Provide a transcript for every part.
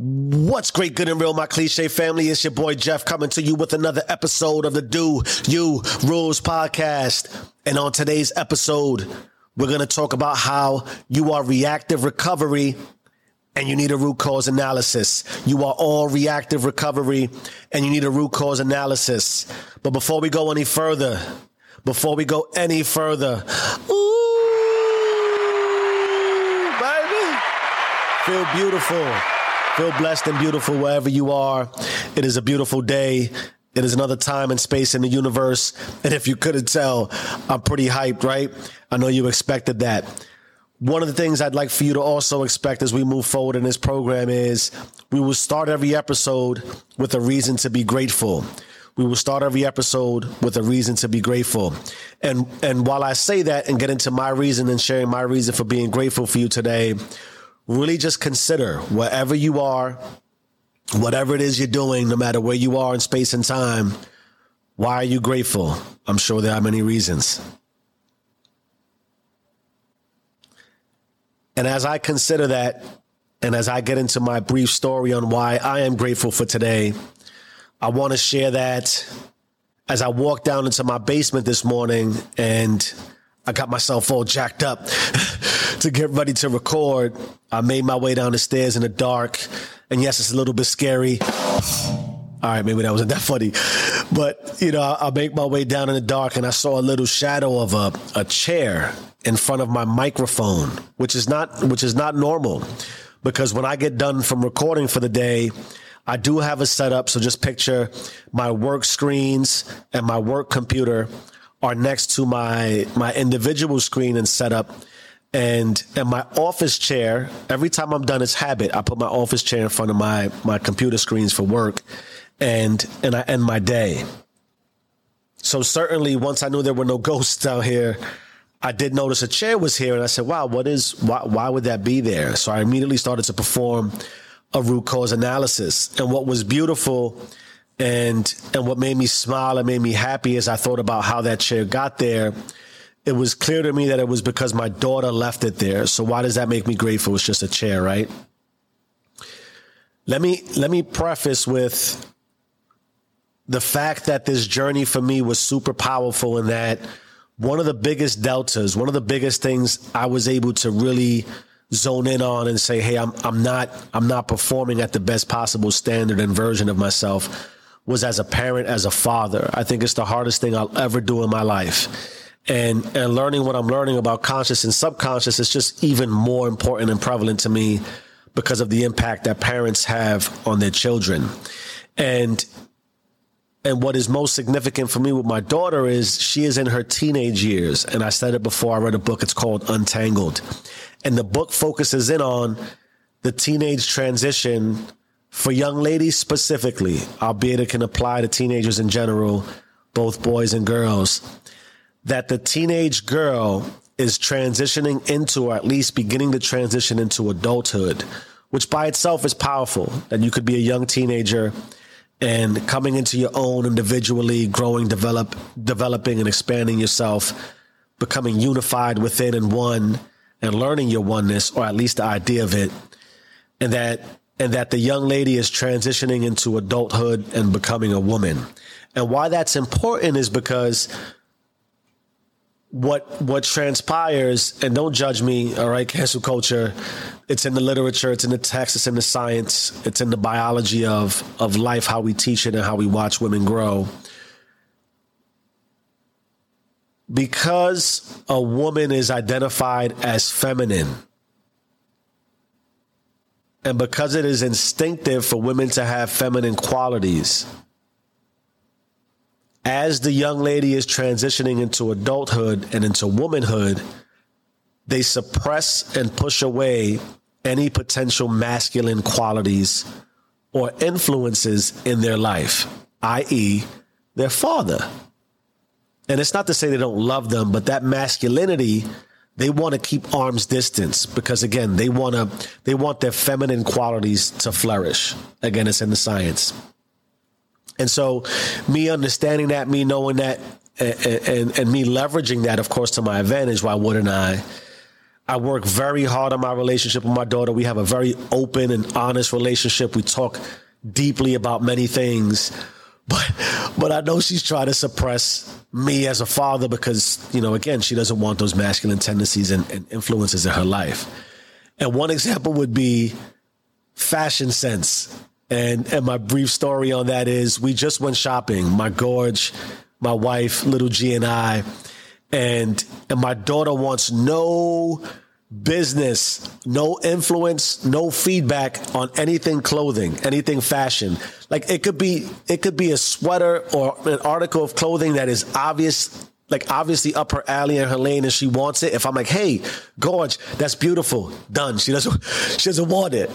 What's great, good, and real, my cliche family? It's your boy Jeff coming to you with another episode of the Do You Rules podcast. And on today's episode, we're going to talk about how you are reactive recovery and you need a root cause analysis. You are all reactive recovery and you need a root cause analysis. But before we go any further, before we go any further, ooh, baby, feel beautiful. Feel blessed and beautiful wherever you are. It is a beautiful day. It is another time and space in the universe. And if you couldn't tell, I'm pretty hyped, right? I know you expected that. One of the things I'd like for you to also expect as we move forward in this program is we will start every episode with a reason to be grateful. We will start every episode with a reason to be grateful. And and while I say that and get into my reason and sharing my reason for being grateful for you today, really just consider wherever you are, whatever it is you're doing, no matter where you are in space and time, why are you grateful? I'm sure there are many reasons. And as I consider that, and as I get into my brief story on why I am grateful for today, I want to share that as I walked down into my basement this morning and I got myself all jacked up to get ready to record. I made my way down the stairs in the dark. And yes, it's a little bit scary. All right, maybe that wasn't that funny. But, you know, I, I make my way down in the dark and I saw a little shadow of a, a chair in front of my microphone, which is not which is not normal. Because when I get done from recording for the day, I do have a setup. So just picture my work screens and my work computer are next to my my individual screen and setup. And and my office chair every time i'm done it's habit. I put my office chair in front of my my computer screens for work and and i end my day. So certainly once i knew there were no ghosts down here i did notice a chair was here and i said wow what is why, why would that be there? So i immediately started to perform a root cause analysis. And what was beautiful and and what made me smile and made me happy as i thought about how that chair got there it was clear to me that it was because my daughter left it there. So why does that make me grateful? It's just a chair, right? Let me let me preface with the fact that this journey for me was super powerful in that one of the biggest deltas, one of the biggest things I was able to really zone in on and say, "Hey, I'm I'm not I'm not performing at the best possible standard and version of myself." Was as a parent, as a father. I think it's the hardest thing I'll ever do in my life and and learning what I'm learning about conscious and subconscious is just even more important and prevalent to me because of the impact that parents have on their children. And and what is most significant for me with my daughter is she is in her teenage years. And I said it before I read a book, it's called Untangled. And the book focuses in on the teenage transition for young ladies specifically, albeit it can apply to teenagers in general, both boys and girls that the teenage girl is transitioning into, or at least beginning to transition into adulthood, which by itself is powerful. That you could be a young teenager and coming into your own individually, growing, develop, developing and expanding yourself, becoming unified within and one and learning your oneness, or at least the idea of it. And that, and that the young lady is transitioning into adulthood and becoming a woman. And why that's important is because what what transpires and don't judge me all right cancel culture it's in the literature it's in the text it's in the science it's in the biology of of life how we teach it and how we watch women grow because a woman is identified as feminine and because it is instinctive for women to have feminine qualities as the young lady is transitioning into adulthood and into womanhood, they suppress and push away any potential masculine qualities or influences in their life, i.e., their father. And it's not to say they don't love them, but that masculinity, they want to keep arm's distance because again, they want to they want their feminine qualities to flourish. Again, it's in the science. And so, me understanding that, me knowing that, and, and, and me leveraging that, of course, to my advantage. Why wouldn't I? I work very hard on my relationship with my daughter. We have a very open and honest relationship. We talk deeply about many things. But but I know she's trying to suppress me as a father because, you know, again, she doesn't want those masculine tendencies and, and influences in her life. And one example would be fashion sense. And and my brief story on that is we just went shopping. My gorge, my wife, little G and I, and and my daughter wants no business, no influence, no feedback on anything clothing, anything fashion. Like it could be it could be a sweater or an article of clothing that is obvious like obviously up her alley and her lane and she wants it. If I'm like, hey, gorge, that's beautiful. Done. She doesn't she doesn't want it.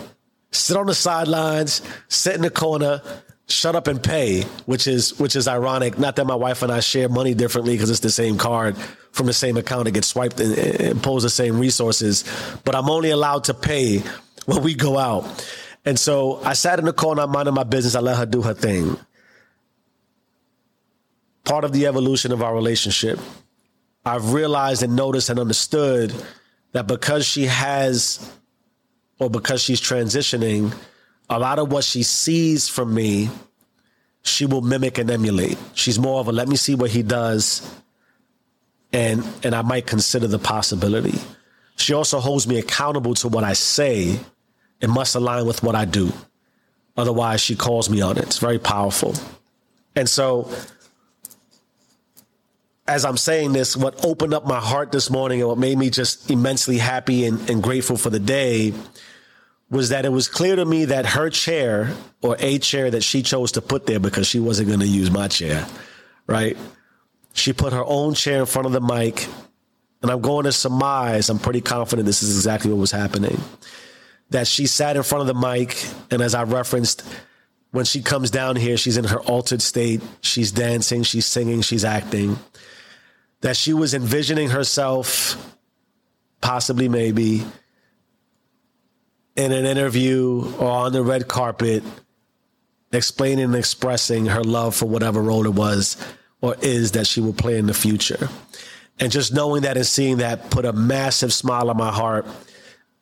Sit on the sidelines, sit in the corner, shut up and pay, which is which is ironic. Not that my wife and I share money differently because it's the same card from the same account. It gets swiped and, and pulls the same resources, but I'm only allowed to pay when we go out. And so I sat in the corner, minding my business. I let her do her thing. Part of the evolution of our relationship, I've realized and noticed and understood that because she has, or because she's transitioning, a lot of what she sees from me, she will mimic and emulate. She's more of a let me see what he does, and and I might consider the possibility. She also holds me accountable to what I say. It must align with what I do. Otherwise, she calls me on it. It's very powerful. And so, as I'm saying this, what opened up my heart this morning and what made me just immensely happy and, and grateful for the day was that it was clear to me that her chair or a chair that she chose to put there because she wasn't going to use my chair, right? She put her own chair in front of the mic. And I'm going to surmise, I'm pretty confident this is exactly what was happening. That she sat in front of the mic. And as I referenced, when she comes down here, she's in her altered state. She's dancing, she's singing, she's acting. That she was envisioning herself, possibly, maybe, in an interview or on the red carpet explaining and expressing her love for whatever role it was or is that she will play in the future. And just knowing that and seeing that put a massive smile on my heart.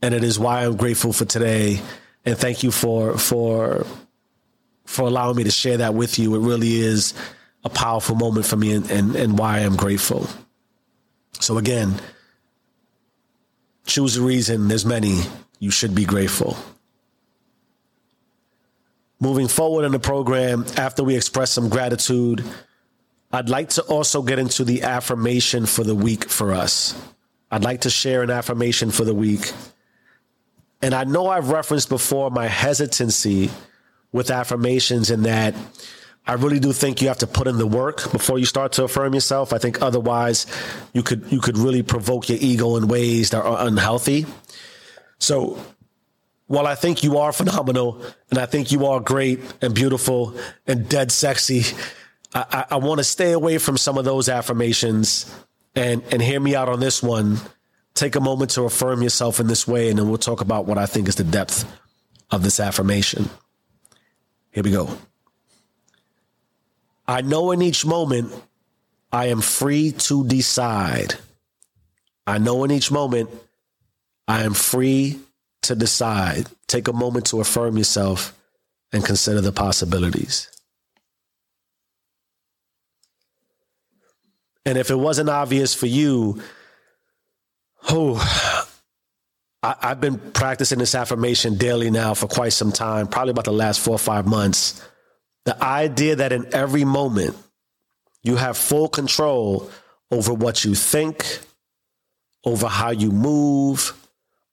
And it is why I'm grateful for today. And thank you for for for allowing me to share that with you. It really is a powerful moment for me and, and, and why I'm grateful. So again, choose a reason. There's many you should be grateful. Moving forward in the program, after we express some gratitude, I'd like to also get into the affirmation for the week for us. I'd like to share an affirmation for the week. And I know I've referenced before my hesitancy with affirmations in that I really do think you have to put in the work before you start to affirm yourself. I think otherwise you could you could really provoke your ego in ways that are unhealthy. So while I think you are phenomenal and I think you are great and beautiful and dead sexy, I, I, I want to stay away from some of those affirmations and, and hear me out on this one. Take a moment to affirm yourself in this way, and then we'll talk about what I think is the depth of this affirmation. Here we go. I know in each moment I am free to decide. I know in each moment I am free to decide. Take a moment to affirm yourself and consider the possibilities. And if it wasn't obvious for you, oh, I, have been practicing this affirmation daily now for quite some time, probably about the last four or five months. The idea that in every moment you have full control over what you think, over how you move,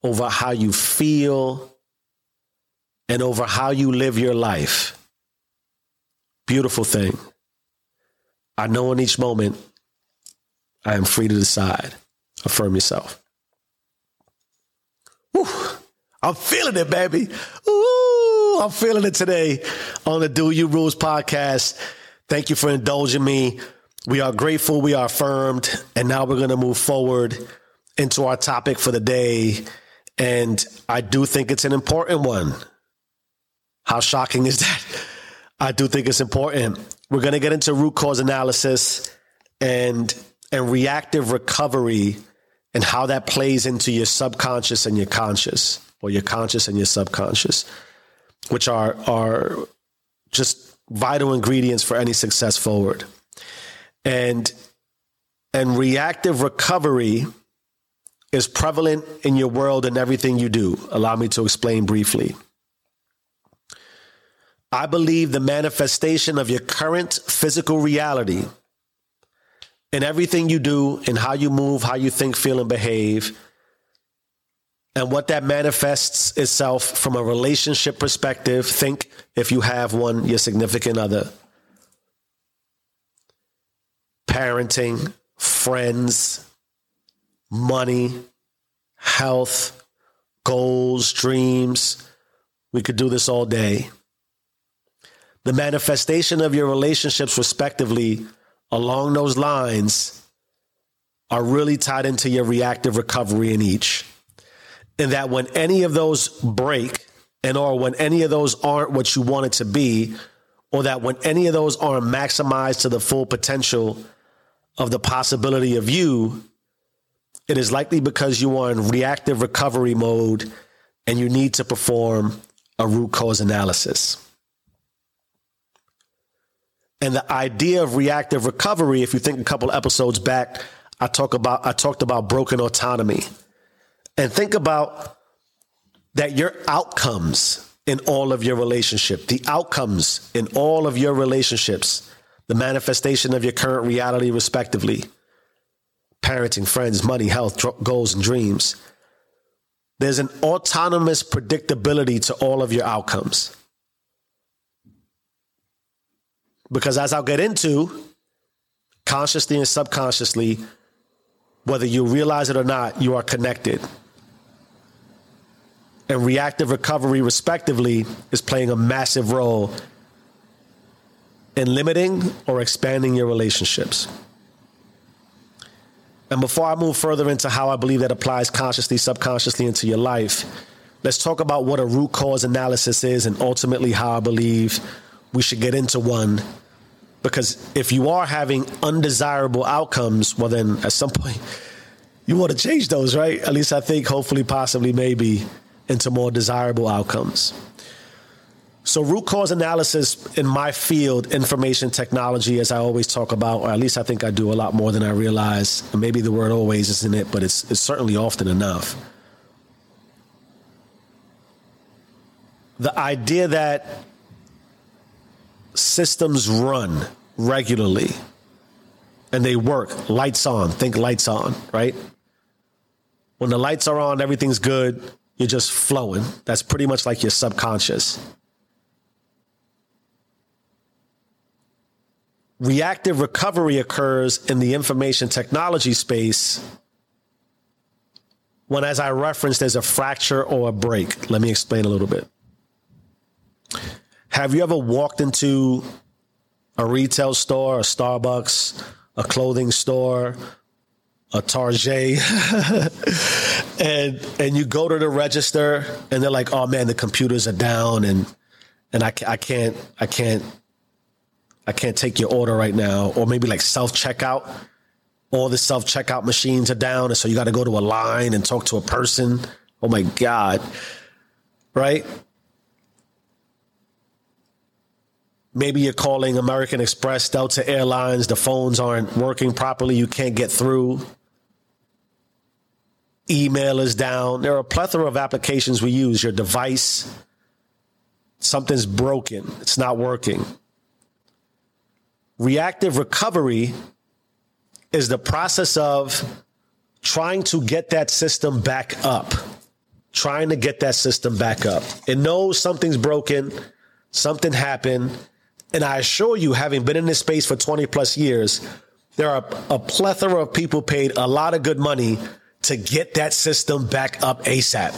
over how you feel and over how you live your life. Beautiful thing. I know in each moment I am free to decide. Affirm yourself. I'm feeling it, baby. Ooh, I'm feeling it today on the Do You Rules podcast. Thank you for indulging me. We are grateful, we are affirmed, and now we're going to move forward into our topic for the day and I do think it's an important one. How shocking is that? I do think it's important. We're going to get into root cause analysis and and reactive recovery and how that plays into your subconscious and your conscious, or your conscious and your subconscious, which are are just vital ingredients for any success forward. And and reactive recovery is prevalent in your world and everything you do. Allow me to explain briefly. I believe the manifestation of your current physical reality in everything you do, in how you move, how you think, feel, and behave, and what that manifests itself from a relationship perspective. Think if you have one, your significant other, parenting, friends, money, health, goals, dreams. We could do this all day. The manifestation of your relationships, respectively, along those lines, are really tied into your reactive recovery in each. And that when any of those break, and or when any of those aren't what you want it to be, or that when any of those aren't maximized to the full potential of the possibility of you, it is likely because you are in reactive recovery mode and you need to perform a root cause analysis. And the idea of reactive recovery, if you think a couple episodes back, I talk about I talked about broken autonomy. And think about that your outcomes in all of your relationship, the outcomes in all of your relationships, the manifestation of your current reality respectively parenting, friends, money, health, goals, and dreams. There's an autonomous predictability to all of your outcomes. Because as I'll get into, consciously and subconsciously, whether you realize it or not, you are connected. And reactive recovery, respectively, is playing a massive role in limiting or expanding your relationships. And before I move further into how I believe that applies consciously, subconsciously into your life, let's talk about what a root cause analysis is and ultimately how I believe we should get into one. Because if you are having undesirable outcomes, well, then at some point you want to change those, right? At least I think, hopefully, possibly, maybe into more desirable outcomes. So, root cause analysis in my field, information technology, as I always talk about, or at least I think I do a lot more than I realize. Maybe the word always isn't it, but it's, it's certainly often enough. The idea that systems run regularly and they work, lights on, think lights on, right? When the lights are on, everything's good, you're just flowing. That's pretty much like your subconscious. Reactive recovery occurs in the information technology space when, as I referenced, there's a fracture or a break. Let me explain a little bit. Have you ever walked into a retail store, a Starbucks, a clothing store, a Target, and and you go to the register and they're like, "Oh man, the computers are down and and I, I can't I can't I can't take your order right now. Or maybe like self checkout. All the self checkout machines are down. And so you got to go to a line and talk to a person. Oh my God. Right? Maybe you're calling American Express, Delta Airlines, the phones aren't working properly, you can't get through. Email is down. There are a plethora of applications we use. Your device, something's broken, it's not working. Reactive recovery is the process of trying to get that system back up, trying to get that system back up. It knows something's broken, something happened. And I assure you, having been in this space for 20 plus years, there are a plethora of people paid a lot of good money to get that system back up ASAP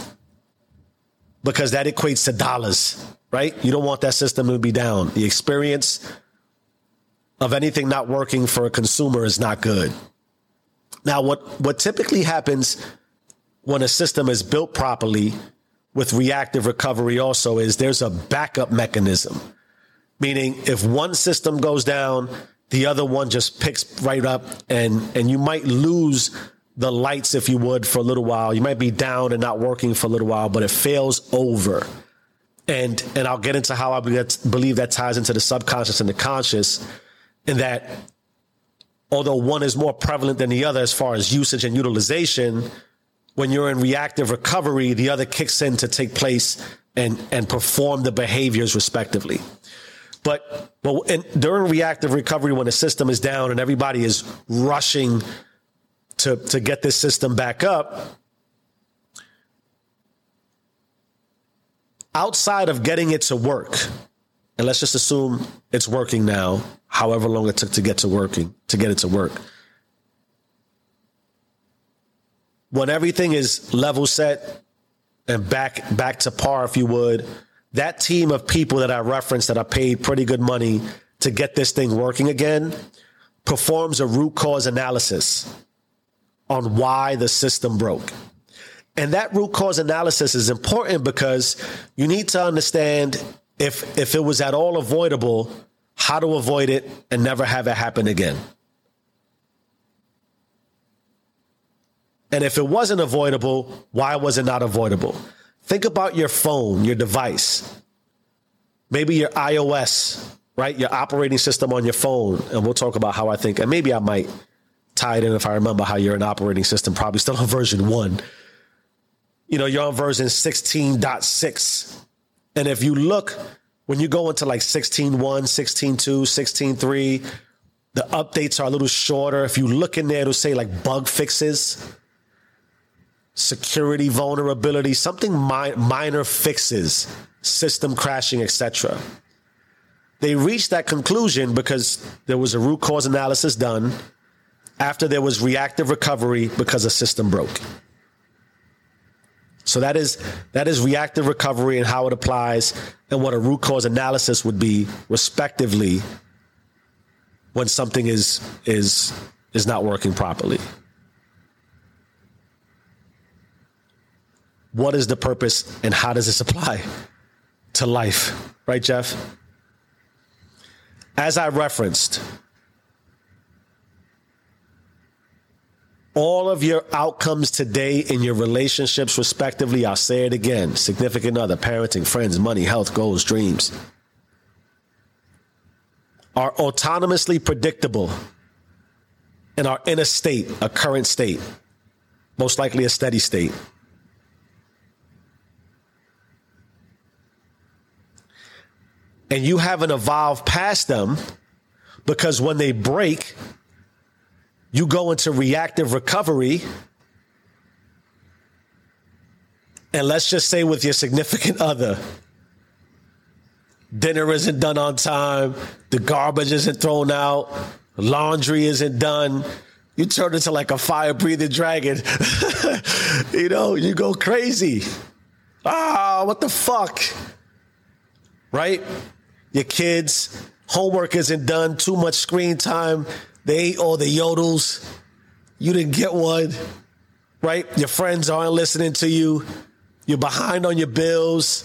because that equates to dollars, right? You don't want that system to be down. The experience, of anything not working for a consumer is not good. Now, what, what typically happens when a system is built properly with reactive recovery also is there's a backup mechanism. Meaning if one system goes down, the other one just picks right up and, and you might lose the lights, if you would, for a little while. You might be down and not working for a little while, but it fails over. And and I'll get into how I believe that ties into the subconscious and the conscious, in that although one is more prevalent than the other as far as usage and utilization, when you're in reactive recovery, the other kicks in to take place and and perform the behaviors respectively. But but in, during reactive recovery, when the system is down and everybody is rushing to to get this system back up, outside of getting it to work, and let's just assume it's working now, however long it took to get to working to get it to work. When everything is level set and back back to par, if you would, that team of people that I referenced that I paid pretty good money to get this thing working again performs a root cause analysis on why the system broke. And that root cause analysis is important because you need to understand if if it was at all avoidable, how to avoid it and never have it happen again. And if it wasn't avoidable, why was it not avoidable? Think about your phone, your device, maybe your iOS, right? Your operating system on your phone. And we'll talk about how I think, and maybe I might tie it in if I remember how you're an operating system, probably still on version one. You know, you're on version 16.6. And if you look, when you go into like 16.1, 16.2, 16.3, the updates are a little shorter. If you look in there, it'll say like bug fixes security vulnerability, something mi- minor fixes, system crashing, etc. They reached that conclusion because there was a root cause analysis done after there was reactive recovery because a system broke. So that is that is reactive recovery and how it applies and what a root cause analysis would be respectively when something is is is not working properly. what is the purpose and how does this apply to life? Right, Jeff? As I referenced, all of your outcomes today in your relationships, respectively, I'll say it again significant other, parenting, friends, money, health, goals, dreams, are autonomously predictable and are in a state, a current state, most likely a steady state. and you haven't evolved past them because when they break, you go into reactive recovery. And let's just say with your significant other, dinner isn't done on time, the garbage isn't thrown out, laundry isn't done. You turn into like a fire breathing dragon. you know, you go crazy. Ah, what the fuck? Right? your kids, homework isn't done, too much screen time, they ate all the yodels, you didn't get one, right? Your friends aren't listening to you, you're behind on your bills,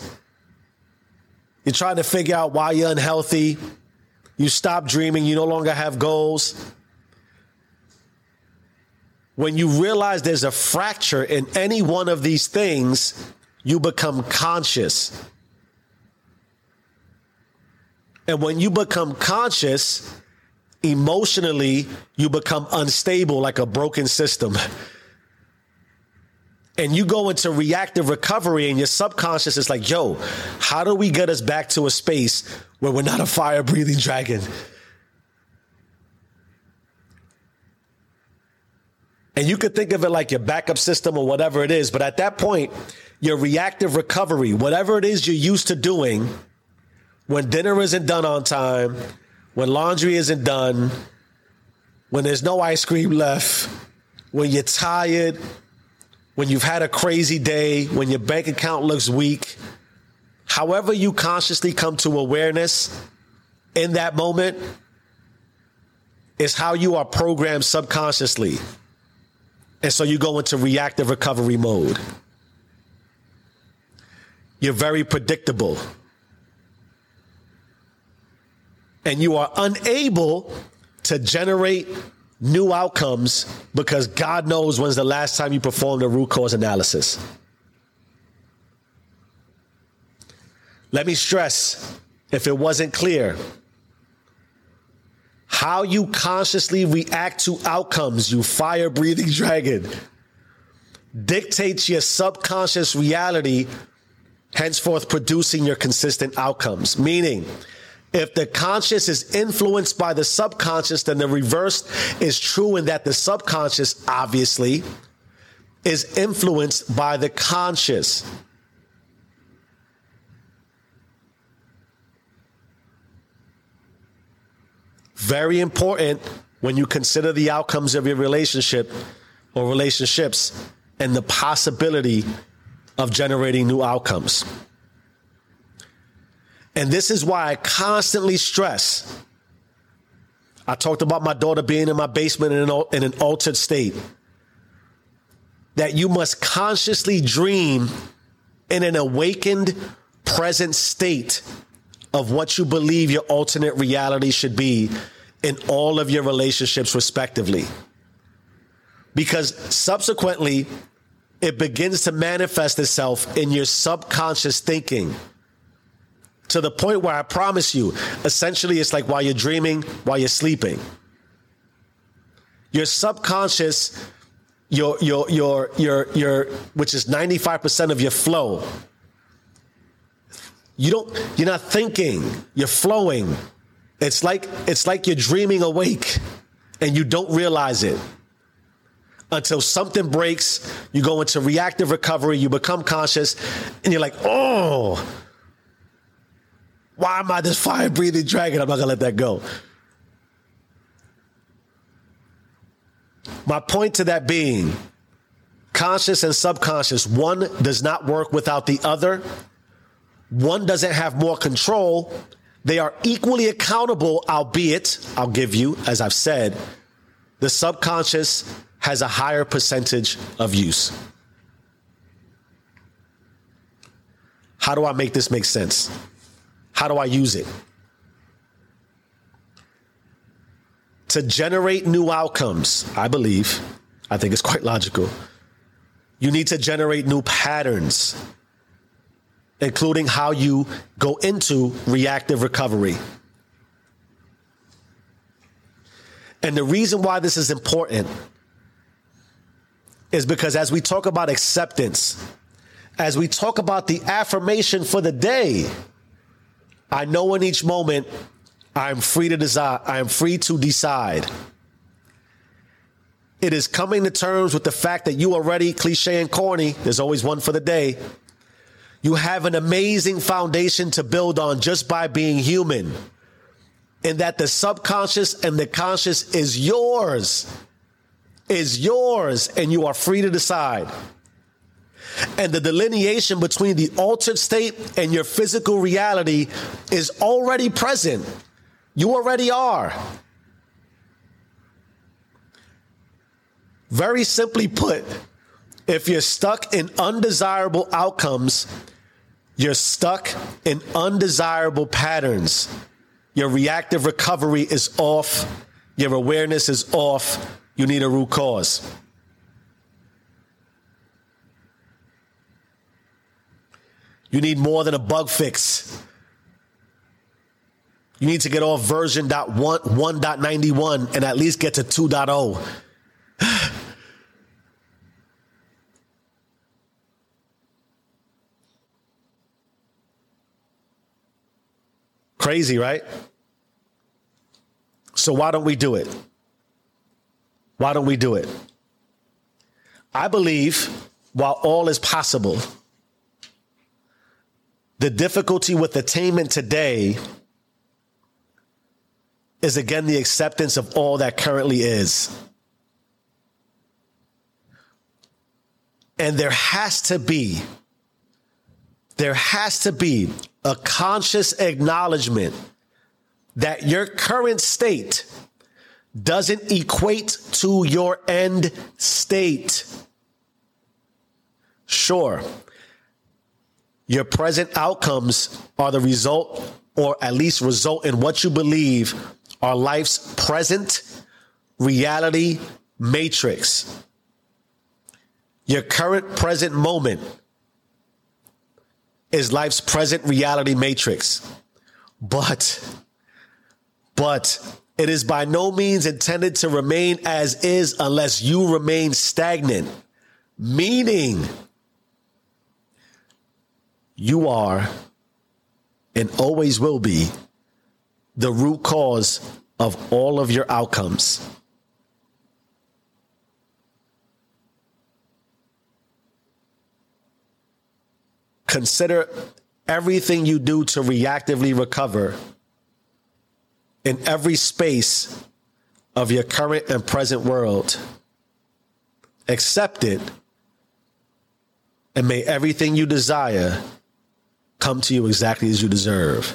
you're trying to figure out why you're unhealthy, you stop dreaming, you no longer have goals. When you realize there's a fracture in any one of these things, you become conscious. And when you become conscious, emotionally, you become unstable like a broken system. And you go into reactive recovery, and your subconscious is like, yo, how do we get us back to a space where we're not a fire breathing dragon? And you could think of it like your backup system or whatever it is, but at that point, your reactive recovery, whatever it is you're used to doing, when dinner isn't done on time, when laundry isn't done, when there's no ice cream left, when you're tired, when you've had a crazy day, when your bank account looks weak, however you consciously come to awareness in that moment is how you are programmed subconsciously. And so you go into reactive recovery mode. You're very predictable and you are unable to generate new outcomes because God knows when's the last time you performed a root cause analysis. Let me stress if it wasn't clear how you consciously react to outcomes, you fire breathing dragon, dictates your subconscious reality, henceforth producing your consistent outcomes. Meaning, if the conscious is influenced by the subconscious, then the reverse is true in that the subconscious, obviously, is influenced by the conscious. Very important when you consider the outcomes of your relationship or relationships and the possibility of generating new outcomes. And this is why I constantly stress. I talked about my daughter being in my basement in an, in an altered state. That you must consciously dream in an awakened present state of what you believe your alternate reality should be in all of your relationships, respectively. Because subsequently, it begins to manifest itself in your subconscious thinking to the point where I promise you, essentially, it's like while you're dreaming, while you're sleeping. Your subconscious, your your your your your, which is ninety five percent of your flow. You don't. You're not thinking. You're flowing. It's like it's like you're dreaming awake, and you don't realize it until something breaks. You go into reactive recovery. You become conscious, and you're like, oh why am I this fire breathing dragon? I'm not gonna let that go. My point to that being conscious and subconscious, one does not work without the other. One doesn't have more control. They are equally accountable, albeit, I'll give you, as I've said, the subconscious has a higher percentage of use. How do I make this make sense? How do I use it? To generate new outcomes, I believe, I think it's quite logical. You need to generate new patterns, including how you go into reactive recovery. And the reason why this is important is because as we talk about acceptance, as we talk about the affirmation for the day, I know in each moment I am free to decide. I am free to decide. It is coming to terms with the fact that you already cliche and corny. There's always one for the day. You have an amazing foundation to build on just by being human. And that the subconscious and the conscious is yours. Is yours, and you are free to decide and the delineation between the altered state and your physical reality is already present. You already are. Very simply put, if you're stuck in undesirable outcomes, you're stuck in undesirable patterns. Your reactive recovery is off. Your awareness is off. You need a root cause. You need more than a bug fix. You need to get off version dot one, 1.91 and at least get to 2.0. Crazy, right? So why don't we do it? Why don't we do it? I believe while all is possible, the difficulty with attainment today is again the acceptance of all that currently is. And there has to be, there has to be a conscious acknowledgement that your current state doesn't equate to your end state. Sure, your present outcomes are the result, or at least result in what you believe are life's present reality matrix. Your current present moment is life's present reality matrix. But, but it is by no means intended to remain as is unless you remain stagnant, meaning you are and always will be the root cause of all of your outcomes. Consider everything you do to reactively recover in every space of your current and present world. Accept it, and may everything you desire come to you exactly as you deserve.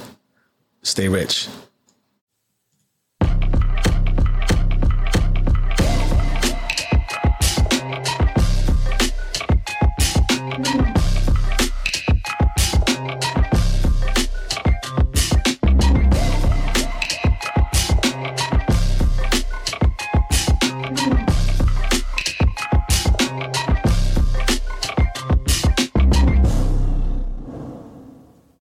Stay rich.